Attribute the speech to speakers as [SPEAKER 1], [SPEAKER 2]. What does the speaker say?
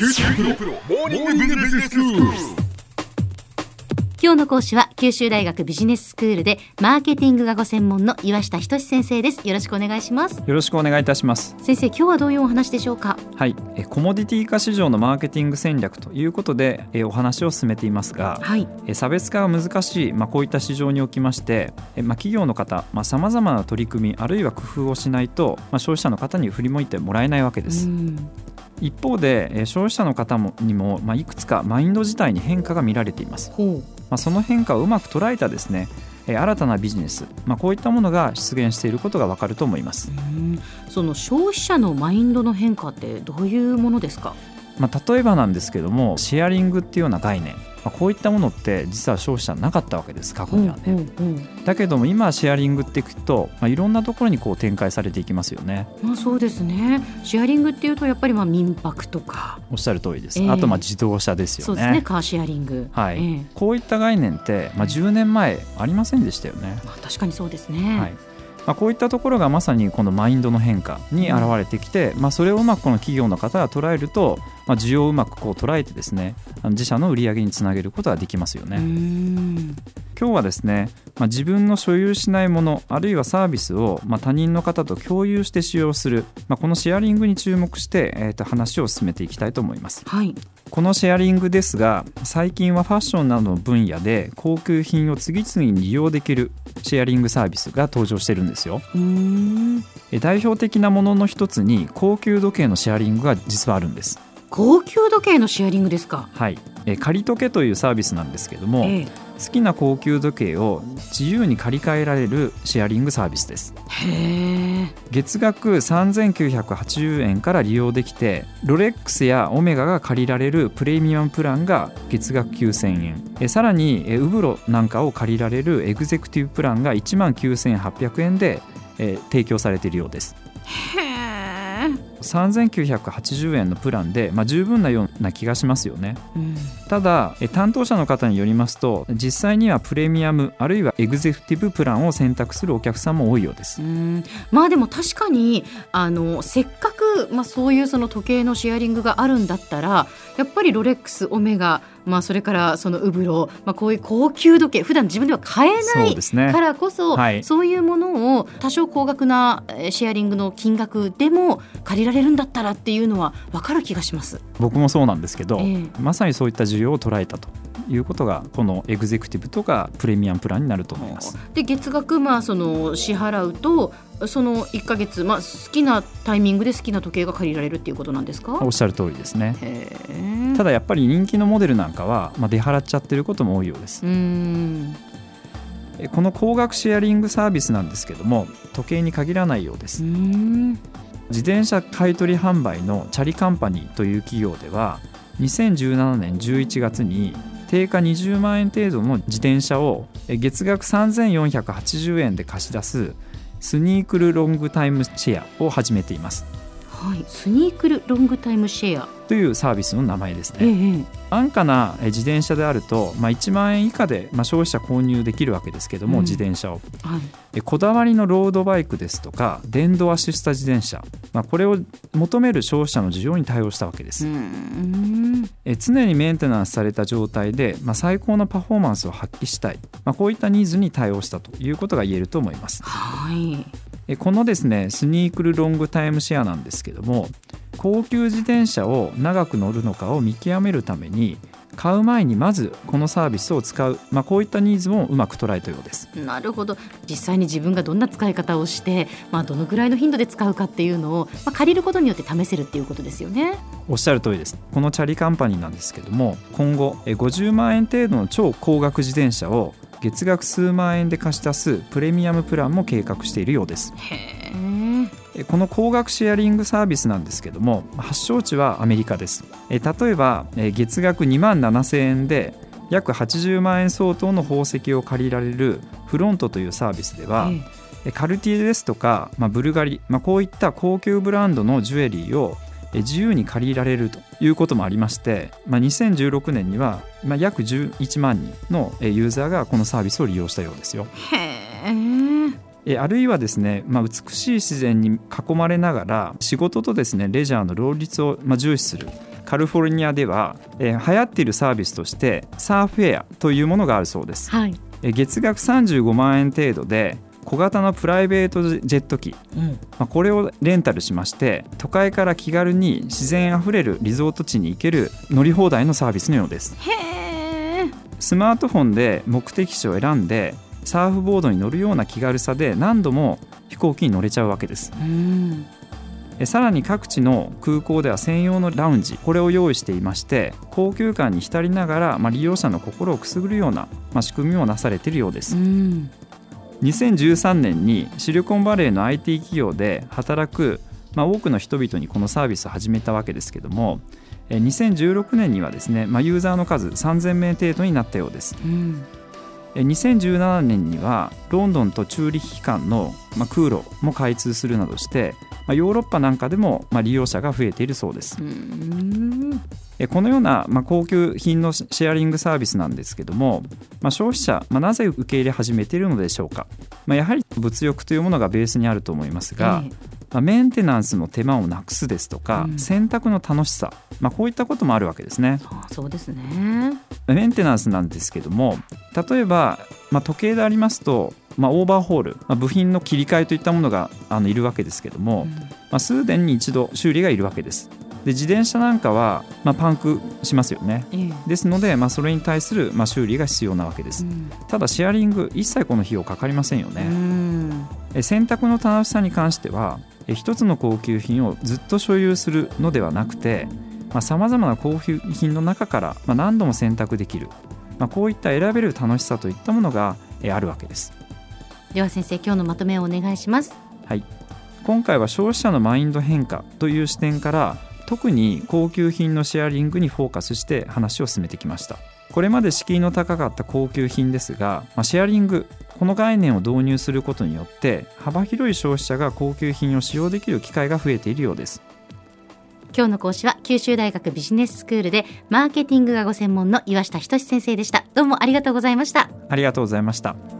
[SPEAKER 1] 九州大学モーニングビジネススクール。
[SPEAKER 2] 今日の講師は九州大学ビジネススクールでマーケティングがご専門の岩下仁先生です。よろしくお願いします。
[SPEAKER 3] よろしくお願いいたします。
[SPEAKER 2] 先生今日はどういうお話でしょうか？
[SPEAKER 3] はい。えコモディティ化市場のマーケティング戦略ということでえお話を進めていますが、
[SPEAKER 2] はい。
[SPEAKER 3] え差別化が難しい、まあ、こういった市場におきましてえまあ、企業の方さまざ、まな取り組みあるいは工夫をしないと、まあ、消費者の方に振り向いてもらえないわけです。
[SPEAKER 2] うん
[SPEAKER 3] 一方でえ消費者の方もにも、まあ、いくつかマインド自体に変化が見られています。
[SPEAKER 2] ほ
[SPEAKER 3] まあ、その変化をうまく捉えたですねえー新たなビジネス、まあ、こういったものが出現していることがわかると思います。
[SPEAKER 2] その消費者のマインドの変化ってどういうものですか？
[SPEAKER 3] まあ、例えばなんですけどもシェアリングっていうような概念、まあ、こういったものって実は消費者なかったわけです過去にはね、
[SPEAKER 2] うんうん
[SPEAKER 3] だけども今シェアリングっていくと、まあ、いろんなところにこう展開されていきますよね。
[SPEAKER 2] まあそうですね。シェアリングっていうとやっぱりまあ民泊とか。
[SPEAKER 3] おっしゃる通りです、
[SPEAKER 2] ええ。
[SPEAKER 3] あとまあ自動車ですよね。
[SPEAKER 2] そうですねカーシェアリング。
[SPEAKER 3] はい、
[SPEAKER 2] ええ。
[SPEAKER 3] こういった概念って、まあ、10年前ありませんでしたよね、
[SPEAKER 2] まあ確かにそうですね、
[SPEAKER 3] はいまあ、こういったところがまさにこのマインドの変化に現れてきて、まあ、それをうまくこの企業の方が捉えると、まあ、需要をうまくこう捉えてですね自社の売り上げにつなげることができますよね。今日はですね、まあ、自分の所有しないものあるいはサービスを、まあ、他人の方と共有して使用する、まあ、このシェアリングに注目して、えー、と話を進めていきたいと思います。
[SPEAKER 2] はい
[SPEAKER 3] このシェアリングですが最近はファッションなどの分野で高級品を次々に利用できるシェアリングサービスが登場してるんですよ。代表的なものの一つに高級時計のシェアリングが実はあるんです
[SPEAKER 2] 高級時計のシェアリングですか？
[SPEAKER 3] はい。え借り時計というサービスなんですけども、
[SPEAKER 2] え
[SPEAKER 3] 好きな高級時計を自由に借り換えられるシェアリングサービスです。
[SPEAKER 2] えへえ。
[SPEAKER 3] 月額3980円から利用できてロレックスやオメガが借りられるプレミアムプランが月額9000円えさらにえウブロなんかを借りられるエグゼクティブプランが1万9800円でえ提供されているようです。
[SPEAKER 2] へえ
[SPEAKER 3] 3980円のプランで、まあ、十分なような気がしますよね。
[SPEAKER 2] うん。
[SPEAKER 3] ただえ担当者の方によりますと実際にはプレミアムあるいはエグゼクティブプランを選択するお客さんも多いようです。
[SPEAKER 2] うん。まあでも確かにあのせっかく、まあ、そういうその時計のシェアリングがあるんだったらやっぱりロレックスオメガ、まあ、それからそのウブロ、まあ、こういう高級時計普段自分では買えな
[SPEAKER 3] そう
[SPEAKER 2] いからこそ、
[SPEAKER 3] はい。
[SPEAKER 2] そういうものを多少高額なえーシェアリングの金額でも借りられるんだったらっていうのは分かる気がします。
[SPEAKER 3] 僕もそうなんですけど、
[SPEAKER 2] ええ。
[SPEAKER 3] まさにそういった需要を捉えたということがこのエグゼクティブとかプレミアムプランになると思います。
[SPEAKER 2] で月額まあその支払うとその1か月、まあ、好きなタイミングで好きな時計が借りられるっていうことなんですか？
[SPEAKER 3] おっしゃる通りですね。ただやっぱり人気のモデルなんかは、まあ、出払っちゃってることも多いようです。この高額シェアリングサービスなんですけども時計に限らないようです。自転車買取販売のチャリカンパニーという企業では2017年11月に定価20万円程度の自転車をえ月額3480円で貸し出すスニークルロングタイムシェアを始めています。
[SPEAKER 2] はい、スニークルロングタイムシェア、
[SPEAKER 3] というサービスの名前です
[SPEAKER 2] え
[SPEAKER 3] ね。
[SPEAKER 2] え
[SPEAKER 3] 安価なえ自転車であると、まあ、1万円以下で、まあ、消費者購入できるわけですけども、
[SPEAKER 2] うん。
[SPEAKER 3] 自転車を。
[SPEAKER 2] はい、
[SPEAKER 3] えこだわりのロードバイクですとか電動アシスト自転車、まあ、これを求める消費者の需要に対応したわけです、
[SPEAKER 2] うーん
[SPEAKER 3] え常にメンテナンスされた状態で、まあ、最高のパフォーマンスを発揮したい、まあ、こういったニーズに対応したということが言えると思います。
[SPEAKER 2] はい、
[SPEAKER 3] えこのですねスニークルロングタイムシェアなんですけども高級自転車を長く乗るのかを見極めるために買う前にまずこのサービスを使う、まあ、こういったニーズもうまく捉えたようです。
[SPEAKER 2] なるほど。実際に自分がどんな使い方をして、まあ、どのぐらいの頻度で使うかっていうのを、まあ、借りることによって試せるっていうことですよね。
[SPEAKER 3] おっしゃる通りです。このチャリカンパニーなんですけども今後え50万円程度の超高額自転車を月額数万円で貸し出すプレミアムプランも計画しているようです。
[SPEAKER 2] へえ
[SPEAKER 3] えこの高額シェアリングサービスなんですけども発祥地はアメリカです。え例えばえ月額2万7000円で約80万円相当の宝石を借りられるフロントというサービスでは、
[SPEAKER 2] え
[SPEAKER 3] え。カルティエですとか、まあ、ブルガリ、まあ、こういった高級ブランドのジュエリーをえ自由に借りられるということもありまして、まあ、2016年には、まあ、約11万人のえユーザーがこのサービスを利用したようですよ。
[SPEAKER 2] へえ
[SPEAKER 3] えあるいはですね、まあ、美しい自然に囲まれながら仕事とですねレジャーの両立を、まあ、重視する。カリフォルニアでは、えー流行っているサービスとしてサーフェアというものがあるそうです、
[SPEAKER 2] はい、
[SPEAKER 3] えー月額35万円程度で小型のプライベートジェット機、
[SPEAKER 2] うん。
[SPEAKER 3] まあ、これをレンタルしまして都会から気軽に自然あふれるリゾート地に行ける乗り放題のサービスのようです。
[SPEAKER 2] へえ
[SPEAKER 3] スマートフォンで目的地を選んでサーフボードに乗るような気軽さで何度も飛行機に乗れちゃうわけです。
[SPEAKER 2] うん。
[SPEAKER 3] えさらに各地の空港では専用のラウンジこれを用意していまして高級感に浸りながら、まあ、利用者の心をくすぐるような、まあ、仕組みもなされているようです。
[SPEAKER 2] うん。
[SPEAKER 3] 2013年にシリコンバレーの IT 企業で働く、まあ、多くの人々にこのサービスを始めたわけですけどもえ2016年にはですね、まあ、ユーザーの数3000名程度になったようです。
[SPEAKER 2] うん。
[SPEAKER 3] え2017年にはロンドンとチューリッヒ間の、まあ、空路も開通するなどして、まあ、ヨーロッパなんかでも、まあ、利用者が増えているそうです。このような、まあ、高級品のシェアリングサービスなんですけども、まあ、消費者、まあ、なぜ受け入れ始めているのでしょうか、まあ、やはり物欲というものがベースにあると思いますが、
[SPEAKER 2] え
[SPEAKER 3] まあ、メンテナンスの手間をなくすですとか、
[SPEAKER 2] うん。
[SPEAKER 3] 洗濯の楽しさ、まあ、こういったこともあるわけですね。
[SPEAKER 2] あそうですね。
[SPEAKER 3] メンテナンスなんですけども例えば、まあ、時計でありますと、まあ、オーバーホール、まあ、部品の切り替えといったものがあのいるわけですけども、まあ、数年に一度修理がいるわけです。で自転車なんかは、まあ、パンクしますよね。
[SPEAKER 2] ええ。
[SPEAKER 3] ですので、まあ、それに対する、まあ、修理が必要なわけです。
[SPEAKER 2] うん。
[SPEAKER 3] ただシェアリング一切この費用かかりませんよ
[SPEAKER 2] う
[SPEAKER 3] ね、洗濯の楽しさに関してはえ一つの高級品をずっと所有するのではなくてさまざ、まな高級品の中から、まあ、何度も選択できる、まあ、こういった選べる楽しさといったものがえあるわけです。
[SPEAKER 2] では先生今日のまとめをお願いします。
[SPEAKER 3] はい、今回は消費者のマインド変化という視点から特に高級品のシェアリングにフォーカスして話を進めてきました。これまで敷居の高かった高級品ですが、まあ、シェアリングこの概念を導入することによって幅広い消費者が高級品を使用できる機会が増えているようです。
[SPEAKER 2] 今日の講師は九州大学ビジネススクールでマーケティングがご専門の岩下仁先生でした。どうもありがとうございました。
[SPEAKER 3] ありがとうございました